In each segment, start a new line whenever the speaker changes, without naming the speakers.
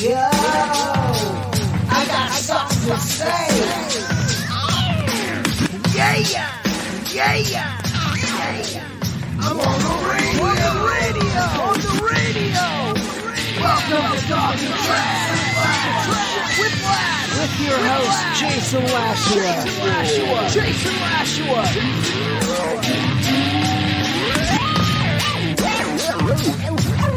Yo, I got something to say. Yeah, yeah, yeah, yeah. I'm on the radio. On the radio. On the radio. Welcome to Talking Trash with Vlad.
With your host, Jason Lashua.
Jason Lashua. Jason Lashua.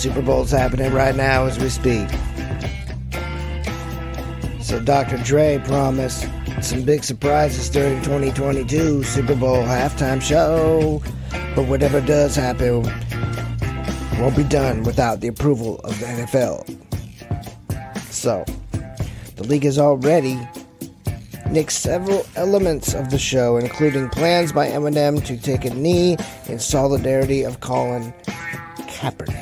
Super Bowl's happening right now as we speak. So Dr. Dre promised some big surprises during 2022 Super Bowl halftime show. But whatever does happen won't be done without the approval of the NFL. So, the league has already nixed several elements of the show, including plans by Eminem to take a knee in solidarity of Colin Kaepernick.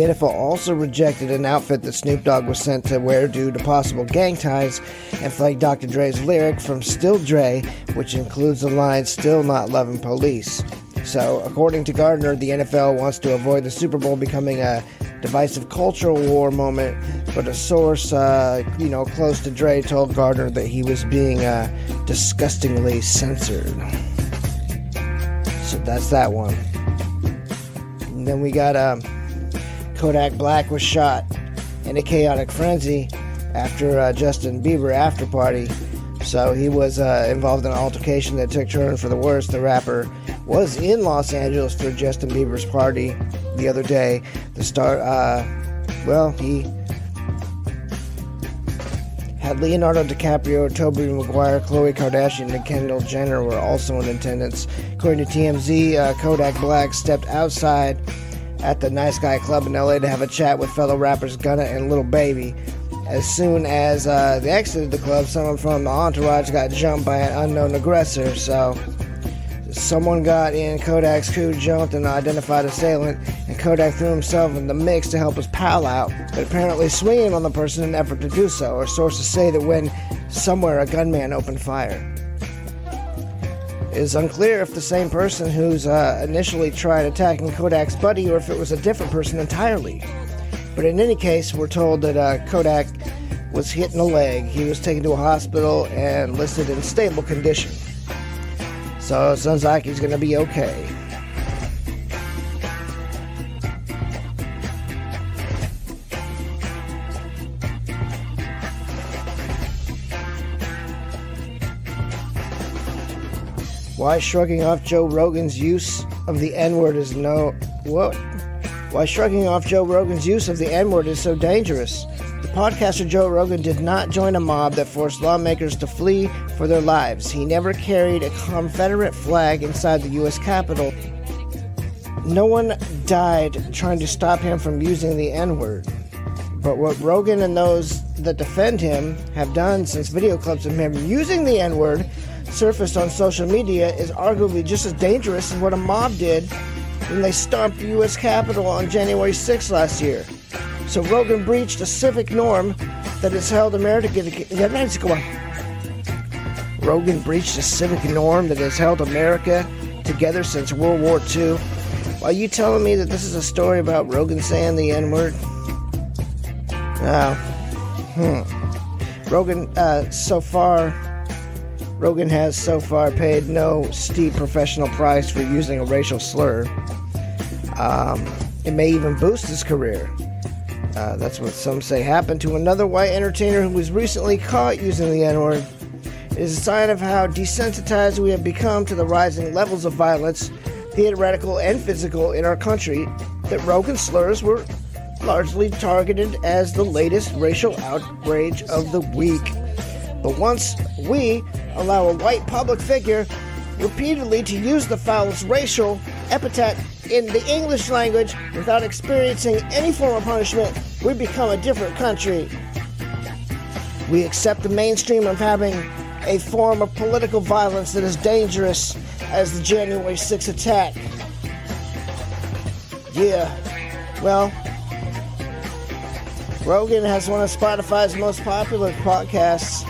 NFL also rejected an outfit that Snoop Dogg was sent to wear due to possible gang ties and flagged Dr. Dre's lyric from Still Dre, which includes the line Still Not Loving Police. So, according to Gardner, the NFL wants to avoid the Super Bowl becoming a divisive cultural war moment, but a source, uh, you know, close to Dre told Gardner that he was being uh, disgustingly censored. So that's that one. And then we got um, Kodak Black was shot in a chaotic frenzy after uh, Justin Bieber after party. So he was uh, involved in an altercation that took turn for the worse. The rapper was in Los Angeles for Justin Bieber's party the other day. The star, uh, well, he had Leonardo DiCaprio, Tobey Maguire, Khloe Kardashian, and Kendall Jenner were also in attendance. According to TMZ, uh, Kodak Black stepped outside at the Nice Guy Club in LA to have a chat with fellow rappers Gunna and Lil Baby. As soon as uh, they exited the club, someone from the entourage got jumped by an unknown aggressor. So, someone got in Kodak's crew, jumped an identified assailant, and Kodak threw himself in the mix to help his pal out, but apparently swinging on the person in an effort to do so. Or sources say that when somewhere a gunman opened fire. Is unclear if the same person who's uh, initially tried attacking Kodak's buddy or if it was a different person entirely. But in any case, we're told that uh, Kodak was hit in the leg. He was taken to a hospital and listed in stable condition. So it sounds like he's going to be okay. Why shrugging off Joe Rogan's use of the N word is no. What? Why shrugging off Joe Rogan's use of the N word is so dangerous? The podcaster Joe Rogan did not join a mob that forced lawmakers to flee for their lives. He never carried a Confederate flag inside the U.S. Capitol. No one died trying to stop him from using the N word. But what Rogan and those that defend him have done since video clips of him using the N word surfaced on social media is arguably just as dangerous as what a mob did when they stomped the U.S. Capitol on January 6 last year. So Rogan breached a civic norm that has held America. together. Rogan breached a civic norm that has held America together since World War II. Are you telling me that this is a story about Rogan saying the N word? Oh. Hmm. Rogan, uh, so far, Rogan has so far paid no steep professional price for using a racial slur. Um, it may even boost his career. Uh, that's what some say happened to another white entertainer who was recently caught using the N word. It is a sign of how desensitized we have become to the rising levels of violence, theoretical and physical, in our country, that Rogan slurs were largely targeted as the latest racial outrage of the week. But once we allow a white public figure repeatedly to use the foulest racial epithet in the English language without experiencing any form of punishment, we become a different country. We accept the mainstream of having a form of political violence that is dangerous as the January 6th attack. Yeah, well, Rogan has one of Spotify's most popular podcasts.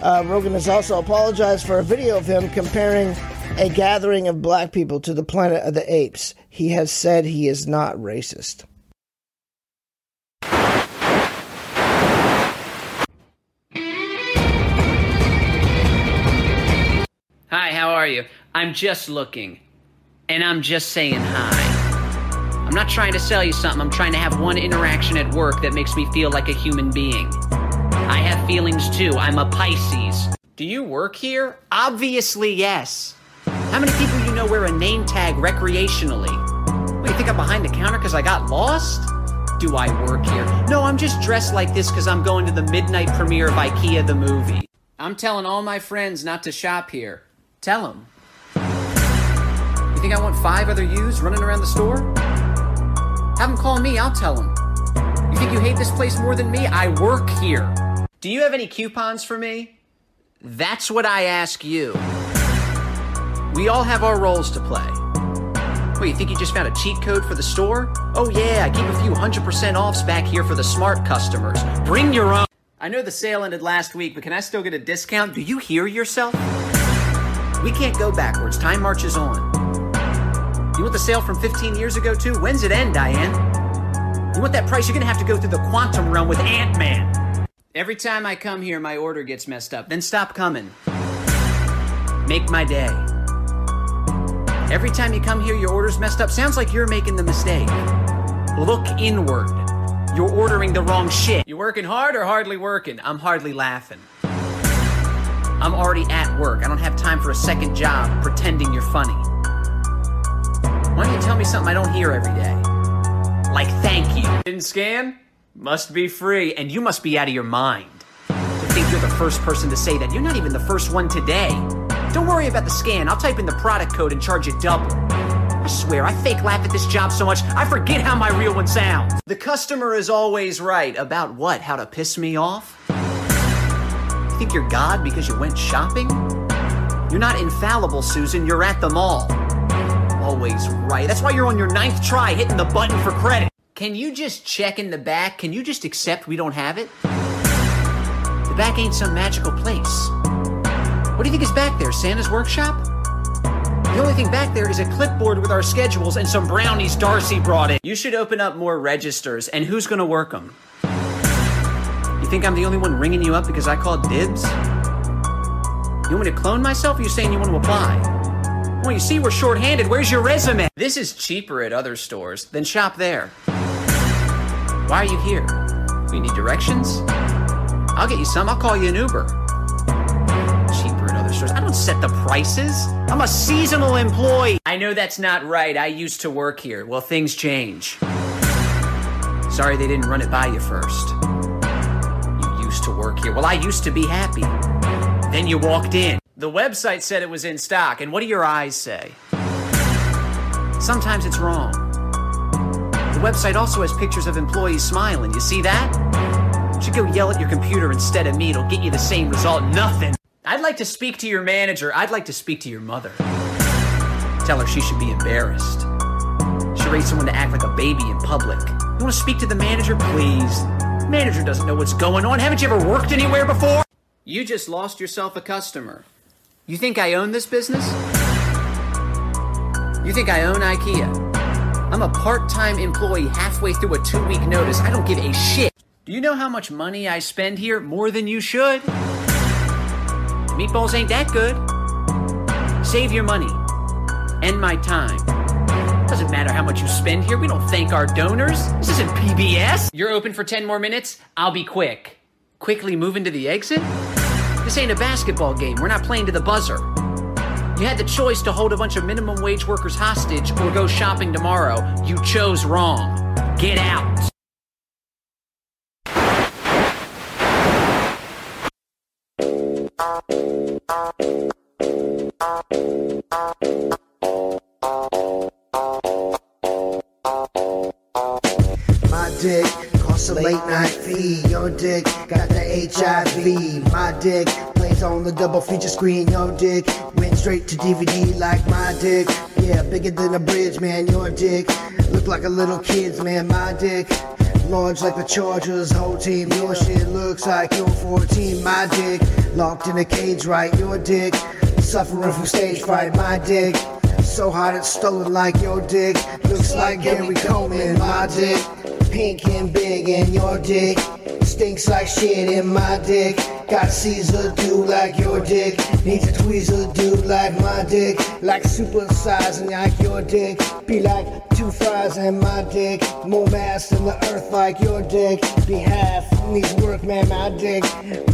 Uh, Rogan has also apologized for a video of him comparing a gathering of black people to the planet of the apes. He has said he is not racist.
Hi, how are you? I'm just looking. And I'm just saying hi. I'm not trying to sell you something. I'm trying to have one interaction at work that makes me feel like a human being. Feelings too. I'm a Pisces. Do you work here? Obviously, yes. How many people you know wear a name tag recreationally? What, you think I'm behind the counter because I got lost? Do I work here? No, I'm just dressed like this because I'm going to the midnight premiere of IKEA the movie. I'm telling all my friends not to shop here. Tell them. You think I want five other yous running around the store? Have them call me, I'll tell them. You think you hate this place more than me? I work here. Do you have any coupons for me? That's what I ask you. We all have our roles to play. Wait, you think you just found a cheat code for the store? Oh, yeah, I keep a few hundred percent offs back here for the smart customers. Bring your own. I know the sale ended last week, but can I still get a discount? Do you hear yourself? We can't go backwards. Time marches on. You want the sale from 15 years ago, too? When's it end, Diane? You want that price? You're gonna have to go through the quantum realm with Ant Man. Every time I come here, my order gets messed up. Then stop coming. Make my day. Every time you come here, your order's messed up. Sounds like you're making the mistake. Look inward. You're ordering the wrong shit. You working hard or hardly working? I'm hardly laughing. I'm already at work. I don't have time for a second job pretending you're funny. Why don't you tell me something I don't hear every day? Like thank you. Didn't scan? Must be free, and you must be out of your mind. To think you're the first person to say that. You're not even the first one today. Don't worry about the scan. I'll type in the product code and charge you double. I swear, I fake laugh at this job so much, I forget how my real one sounds. The customer is always right. About what? How to piss me off? You think you're God because you went shopping? You're not infallible, Susan. You're at the mall. Always right. That's why you're on your ninth try hitting the button for credit. Can you just check in the back? Can you just accept we don't have it? The back ain't some magical place. What do you think is back there? Santa's workshop? The only thing back there is a clipboard with our schedules and some brownies Darcy brought in. You should open up more registers, and who's gonna work them? You think I'm the only one ringing you up because I called dibs? You want me to clone myself, or you saying you want to apply? Well, you see we're shorthanded. Where's your resume? This is cheaper at other stores. Then shop there. Why are you here? We need directions? I'll get you some. I'll call you an Uber. Cheaper at other stores. I don't set the prices. I'm a seasonal employee. I know that's not right. I used to work here. Well, things change. Sorry they didn't run it by you first. You used to work here. Well, I used to be happy. Then you walked in. The website said it was in stock, and what do your eyes say? Sometimes it's wrong. The website also has pictures of employees smiling. You see that? You should go yell at your computer instead of me. It'll get you the same result. Nothing. I'd like to speak to your manager. I'd like to speak to your mother. Tell her she should be embarrassed. She raised someone to act like a baby in public. You want to speak to the manager, please? Manager doesn't know what's going on. Haven't you ever worked anywhere before? You just lost yourself a customer. You think I own this business? You think I own IKEA? I'm a part time employee halfway through a two week notice. I don't give a shit. Do you know how much money I spend here? More than you should. Meatballs ain't that good. Save your money and my time. Doesn't matter how much you spend here. We don't thank our donors. This isn't PBS. You're open for 10 more minutes? I'll be quick. Quickly move into the exit? This ain't a basketball game. We're not playing to the buzzer. You had the choice to hold a bunch of minimum wage workers hostage or go shopping tomorrow. You chose wrong. Get out.
My dick costs a late night fee. Your dick got the HIV. My dick plays on the double feature screen. Your dick went straight to DVD like my dick. Yeah, bigger than a bridge, man. Your dick look like a little kid's, man. My dick. Large like the Chargers, whole team. Your shit looks like you're 14. My dick locked in a cage, right? Your dick suffering from stage fright. My dick so hot it's stolen like your dick. Looks like Gary Coleman, my dick. Pink and big, and your dick stinks like shit in my dick. Got Caesar do like your dick. Needs a tweezer dude like my dick. Like supersizing like your dick. Be like two fries in my dick. More mass than the earth like your dick. Be half needs work, man, my dick.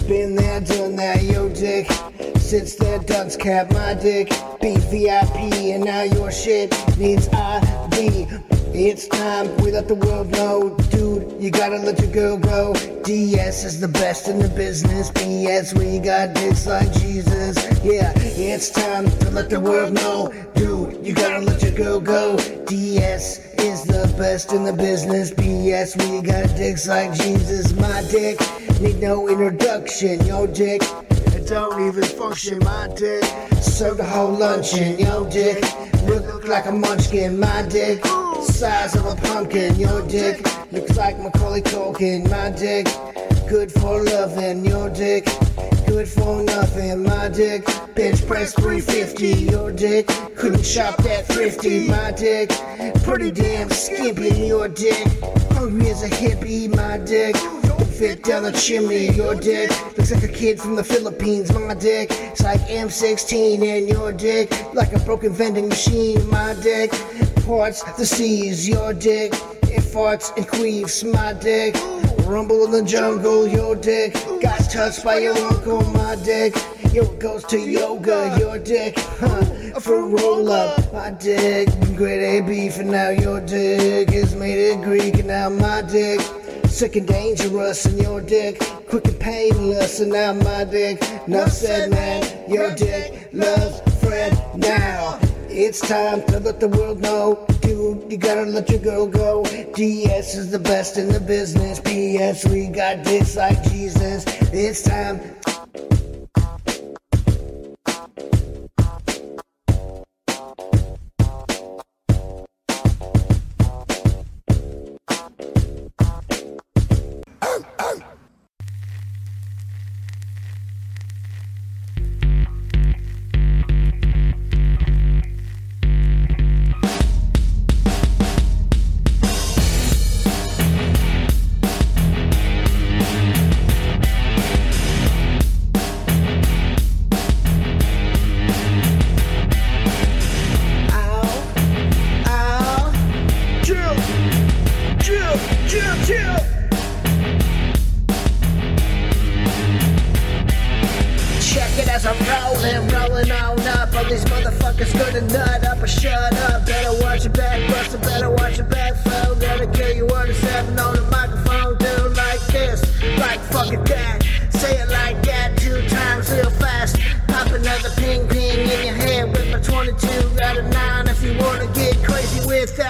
Been there, done that, your dick. Since their ducks cap my dick. Be VIP, and now your shit needs ID. It's time we let the world know, dude. You gotta let your girl go. DS is the best in the business. BS, we got dicks like Jesus. Yeah, it's time to let the world know, dude. You gotta let your girl go. DS is the best in the business. BS, we got dicks like Jesus. My dick need no introduction. Yo, dick. Don't even function, my dick. Serve the whole luncheon, yo dick. Look, look like a munchkin, my dick. Size of a pumpkin, your dick. Looks like Macaulay Culkin, my dick. Good for loving, your dick. Good for nothing, my dick. Bench press 350, your dick. Couldn't shop that thrifty, my dick. Pretty damn skimpy, your dick. Hungry as a hippie, my dick. Fit down the chimney, your dick. Looks like a kid from the Philippines, my dick. It's like M16 and your dick. Like a broken vending machine, my dick. Parts the seas, your dick. It farts and queefs, my dick. Rumble in the jungle, your dick. Got touched by your uncle, my dick. Yo, goes to yoga, your dick. Huh, for roll up, my dick. Grade A B. and now your dick is made of Greek, and now my dick. Sick and dangerous, and your dick. Quick and painless, and now my dick. Enough said, man. Your dick loves Fred now. It's time to let the world know, dude. You gotta let your girl go. DS is the best in the business. PS, we got dicks like Jesus. It's time.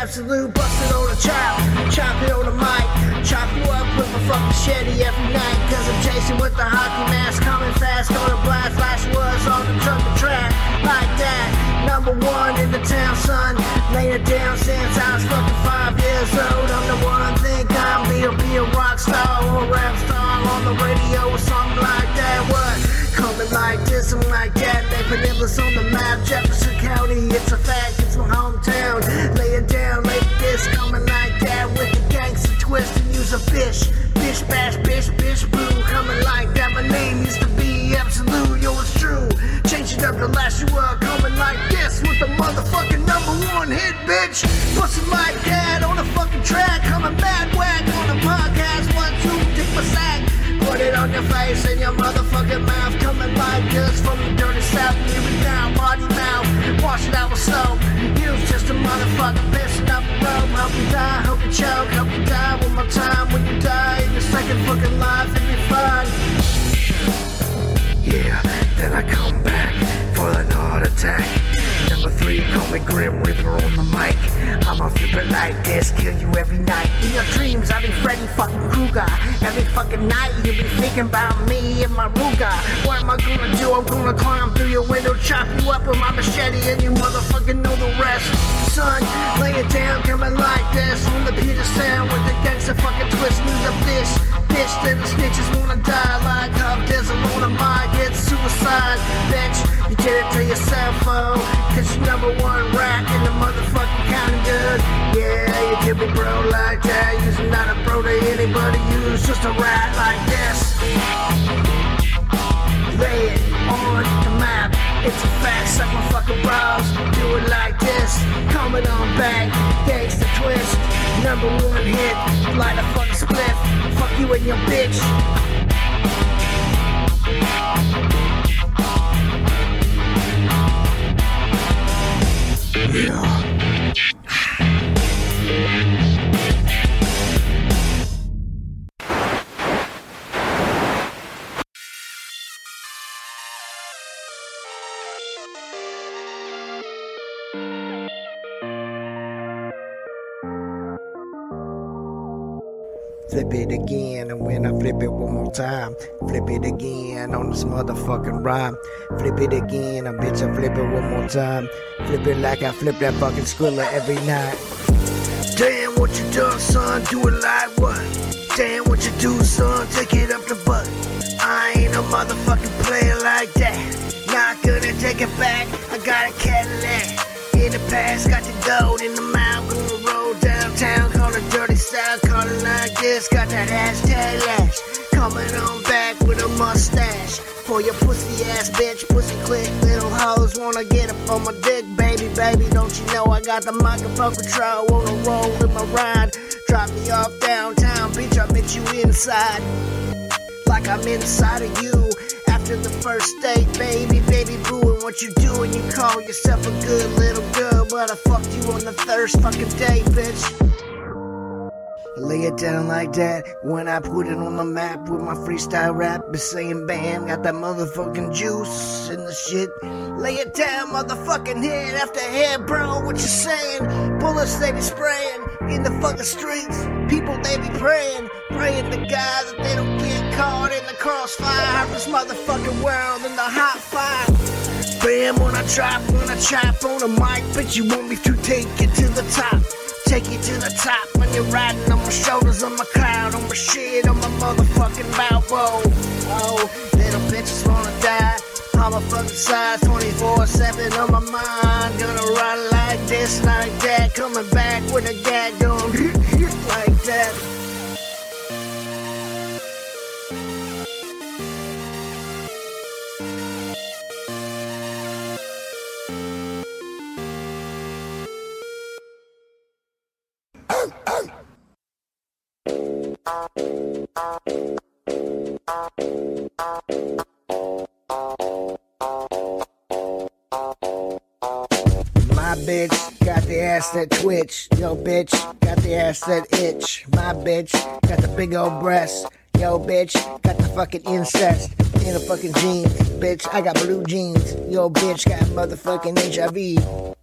Absolute busted on a child. Chop it on the mic. Chop you up with my fucking machete every night. Cause I'm chasing with the hockey mask. Coming fast, gonna blast flash was on the trumpet track. Like that. Number one in the town, son. It down since I was fucking five years old. I'm the one think I'm be be a rock star or a rap star on the radio or something like that. What? Coming like this and like that. They put endless on the map. Jefferson County, it's a fact, it's my hometown. Lay it down like this, coming like that with the gangster twist and use a fish. Fish bash, bitch, bitch, boo. Coming like that. My name used to be absolute, yo, it's true. Change it up to last you up. Coming like this with the motherfucking number one hit, bitch. Bustin' like that on the fucking track. Coming mad whack on the podcast. One, two, take my sack. Put it on your face and your mouth. Coming from the dirty south. Leave it down, body mouth. Wash it out with soap. You's just a motherfucker pissing up the rope. Hope you die, hope you choke. Hope you die one more time when you die in your second fucking life. It'll be fine. Yeah, then I come back for an heart attack. Number three, call me Grim Reaper on the mic. I'ma flip it like this, kill you every night. In your dreams, I be Freddy fucking Krueger. Every fucking night, you be thinking about me and my Ruger. What am I gonna do? I'm gonna climb through your window, chop you up with my machete, and you motherfucking know the rest. Son, lay it down, coming like this. On the Peter Sound with the gangster fucking twist, news of this. Bitch, then the snitches wanna die like Huff Desert on a mind, get suicide. Bitch, you did it to yourself, oh. Cause you're number one rat in the motherfucking county, dude. Yeah, you can be bro like that. You're not a bro to anybody, you's just a rat like this. Lay it on the map. It's a fact, suck my fucking bros. Do it like this. Coming on back, gangsta twist. Number one hit, light a fucking split. Fuck you and your bitch. Yeah.
Flip it again, and when I flip it one more time, flip it again on this motherfucking rhyme. Flip it again, and bitch, I flip it one more time. Flip it like I flip that fucking Skrilla every night.
Damn what you done, son, do it like what? Damn what you do, son, take it up the butt. I ain't a motherfucking player like that. Not gonna take it back, I got a Cadillac. In the past, got the gold in the mouth, gonna roll downtown, dirty south, call it like this, got that ass hashtag lash. Coming on back with a mustache. For your pussy ass bitch, pussy click, little hoes wanna get up on my dick, baby, baby. Don't you know I got the microphone control, wanna roll with my ride. Drop me off downtown, bitch, I met you inside. Like I'm inside of you. After the first date, baby, baby boo, and what you doing? You call yourself a good little girl, but I fucked you on the first fucking day, bitch. Lay it down like that when I put it on the map with my freestyle rap. Be saying bam, got that motherfucking juice in the shit. Lay it down, motherfucking head after head, bro. What you saying? Bullets they be spraying in the fucking streets. People they be praying, praying to God that they don't get caught in the crossfire of this motherfucking world in the hot fire. Bam when I drop, when I chop on a mic, but you want me to take it to the top. Take you to the top when you're riding on my shoulders, on my cloud, on my shit, on my motherfucking. Whoa, oh, little bitches wanna die. I'm a fucking size 24 7 on my mind. Gonna ride like this, like that. Coming back with a gag that
twitch. Yo, bitch got the ass that itch. My bitch got the big old breasts. Yo, bitch got the fucking incest in the fucking jeans. Bitch, I got blue jeans. Yo, bitch got motherfucking HIV.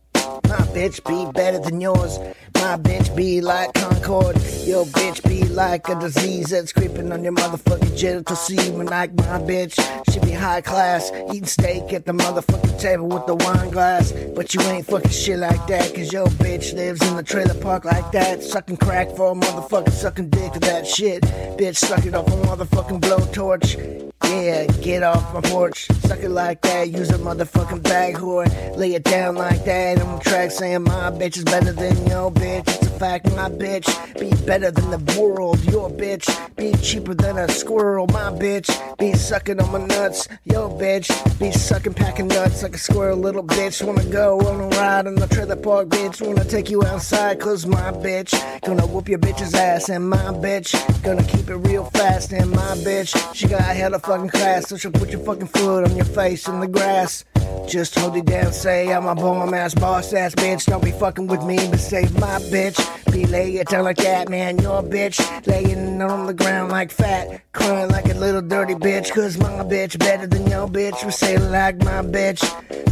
Bitch be better than yours. My bitch be like Concord. Yo, bitch be like a disease that's creeping on your motherfucking genital semen. Like my bitch, she be high class, eating steak at the motherfucking table with the wine glass. But you ain't fucking shit like that, cause yo, bitch lives in the trailer park like that. Sucking crack for a motherfucking sucking dick to that shit. Bitch, suck it off a motherfucking blowtorch.
Yeah, get off my porch, suck it like that. Use a motherfucking bag whore, lay it down like that. I'm track saying my bitch is better than your bitch. It's a fact, my bitch be better than the world. Your bitch be cheaper than a squirrel. My bitch be sucking on my nuts. Yo, bitch be sucking packing nuts like a squirrel. Little bitch wanna go on a ride in the trailer park. Bitch wanna take you outside, cause my bitch gonna whoop your bitch's ass. And my bitch gonna keep it real fast. And my bitch, she got a hella fucking class, so she'll put your fucking foot on your face in the grass. Just hold it down, say I'm a bomb ass boss ass bitch. Don't be fucking with me, but save my bitch. Be lay it down like that, man. You're a bitch. Laying on the ground like fat. Crying like a little dirty bitch. Cause my bitch better than your bitch. We say like my bitch.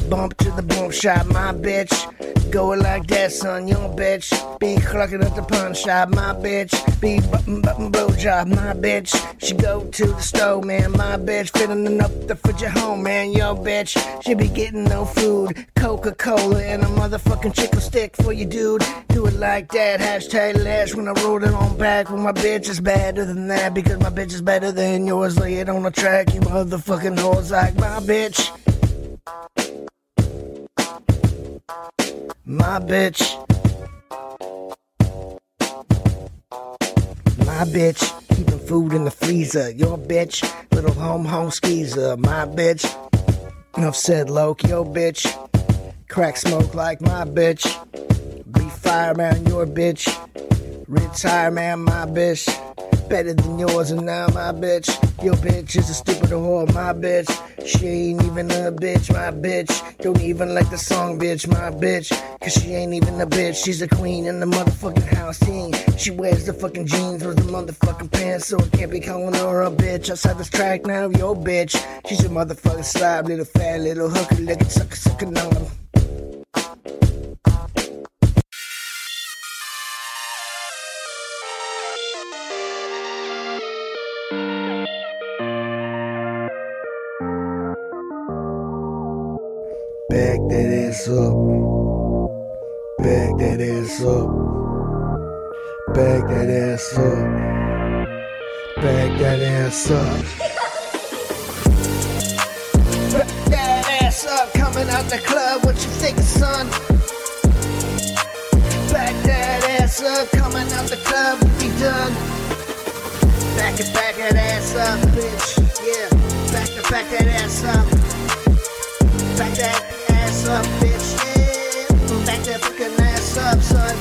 Bump to the bump shop, my bitch. Go like that, son, your bitch. Be clucking at the pawn shop, my bitch. Be button button blowjob, my bitch. She go to the stove, man, my bitch. Filling up the fridge at home, man, your bitch. She be getting no food, Coca Cola and a motherfucking chicken stick for you, dude. Do it like that, hashtag lash when I roll it on back. When my bitch is better than that, because my bitch is better than yours. Lay it on the track, you motherfucking hoes like my bitch. My bitch. My bitch. Keeping food in the freezer. Your bitch. Little home home skeezer. My bitch. Enough said, Loke. Yo, bitch. Crack smoke like my bitch. Be fireman, your bitch. Retire, man, my bitch. Better than yours, and now my bitch. Your bitch is a stupid whore, my bitch. She ain't even a bitch, my bitch. Don't even like the song, bitch, my bitch. Cause she ain't even a bitch. She's a queen in the motherfucking house team. She wears the fucking jeans with the motherfucking pants, so I can't be calling her a bitch. Outside this track now, your bitch. She's a motherfucking slob, little fat, little hooker, looking sucker, sucker, nom. Back that ass up. Back that ass up. Back that ass up. Back that ass up. Back that ass up. Coming out the club. What you think, son? Back that ass up. Coming out the club. You done? Back it, back that ass up, bitch. Yeah. Back it, back that ass up. Back that ass up, bitch. Back that fucking ass up, son.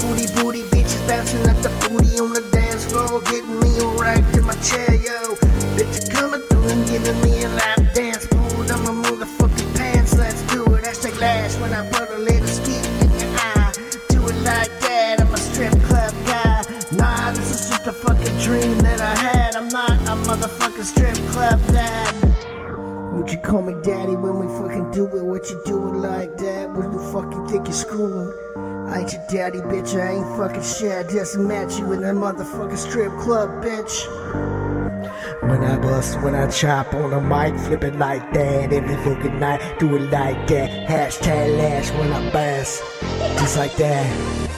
Booty, booty, bitches bouncing like the booty on the dance floor. Getting me right to my chair, yo. Bitch, you coming through and giving me a lap dance. Pulled on my motherfucking pants. Let's do it. Hashtag lash when I put a little skin in your eye. Do it like that. I'm a strip club guy. Nah, this is just a fucking dream that I had. I'm not a motherfucking strip club dad. Would you call me daddy when we fucking do it? What you doing like that? What the fuck you think you're screwing? I ain't your daddy, bitch. I ain't fucking shit. I just met you in that motherfucking strip club, bitch. When I bust, when I chop on the mic, flip it like that. Every fucking night, do it like that. Hashtag lash when I bust, just like that.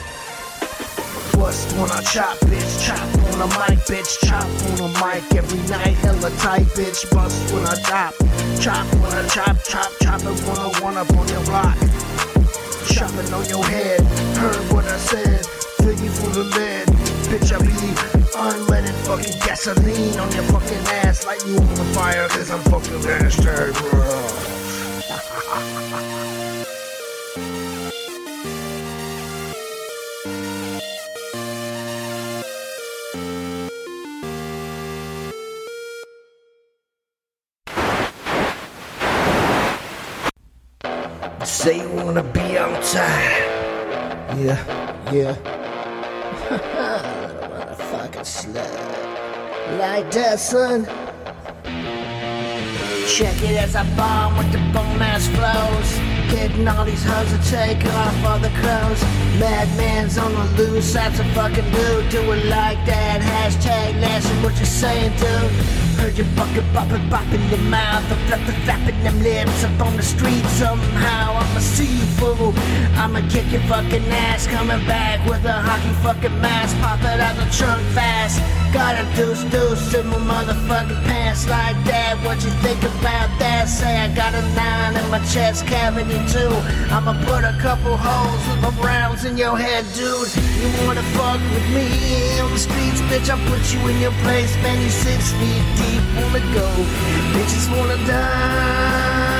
Bust when I chop, bitch. Chop on the mic, bitch. Chop on the mic every night. Hella tight, bitch. Bust when I chop. Chop when I chop, chop, chop it when I want up on your block. Chopping on your head. Heard what I said. You full of lead. Bitch, I be unleaded fucking gasoline on your fucking ass. Light you on the fire, cause I'm fucking hashtag, bro. Outside. Yeah, yeah. Little motherfucking slut. Like that, son. Check it as I bomb with the bomb ass flows. Getting all these hoes to take off all the clothes. Madman's on the loose, that's a fucking dude. Do it like that. Hashtag Nancy, what you saying, dude? Heard you bucket bopping, bopping your mouth, I'm flapping, flapping them lips up on the street somehow. I'ma see you fool. I'ma kick your fucking ass, coming back with a hockey fucking mask, pop it out the trunk fast. Got a deuce deuce in my motherfucking pants like that. What you think about that? Say I got a nine in my chest cavity too. I'ma put a couple holes with my rounds in your head, dude. You wanna fuck with me on the streets, bitch? I'll put you in your place, man. You six feet deep, wanna go. Bitches wanna die.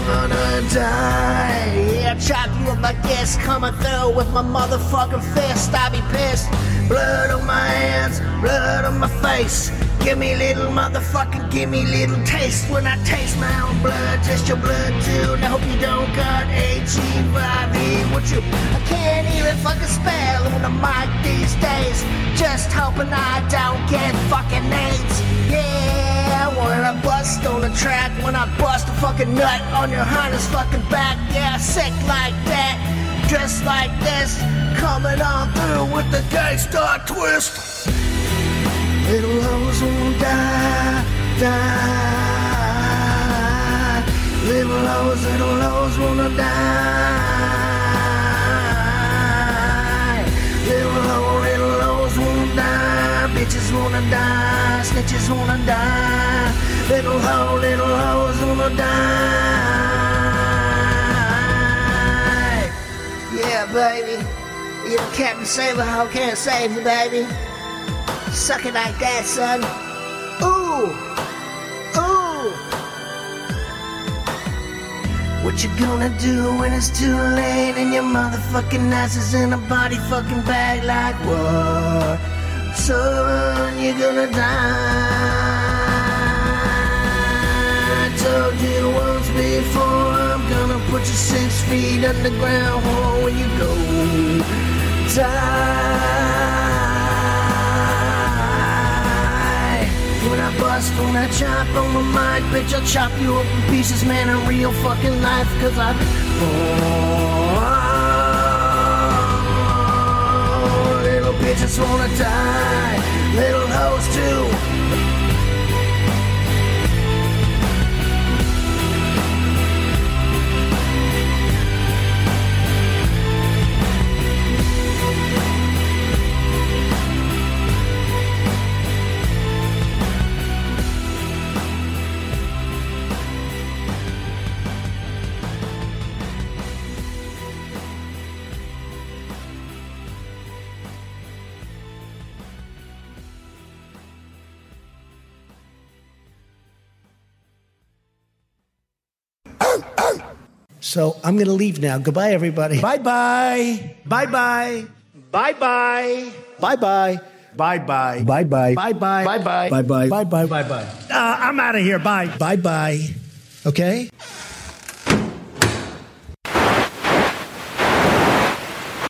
Gonna die. Yeah, chop you up like this, coming through with my motherfucking fist. I be pissed. Blood on my hands, blood on my face. Give me little motherfucking, give me little taste. When I taste my own blood, taste your blood too. And I hope you don't got H-E-Y-V. What you? I can't even fucking spell on the mic these days. Just hoping I don't get fucking AIDS. Yeah, when I bust on the track, when I bust a fucking nut on your harness fucking back, yeah, sick like that, dressed like this, coming on through with the gangsta twist. Little hoes won't die, die. Little hoes, little hoes wanna die. Little hoe, little hoes die. Bitches wanna die, snitches wanna die. Little hoe, little hoes wanna die. Yeah, baby. You the Captain Saver, how can't save you, baby? Suck it like that, son. Ooh, ooh. What you gonna do when it's too late and your motherfucking ass is in a body fucking bag like what? Son, you're gonna die. I told you once before, I'm gonna put you six feet underground hole when you go die. When I bust, when I chop on my mic, bitch, I'll chop you up in pieces, man, in real fucking life, cause I've oh, bitches wanna die, little hoes too.
So I'm going to leave now. Goodbye, everybody.
Bye bye. Bye bye.
Bye bye. Bye bye.
Bye bye.
Bye bye.
Bye bye.
Bye bye.
Bye bye.
Bye bye.
Bye bye.
Uh, I'm out of here. Bye. Bye bye. Okay?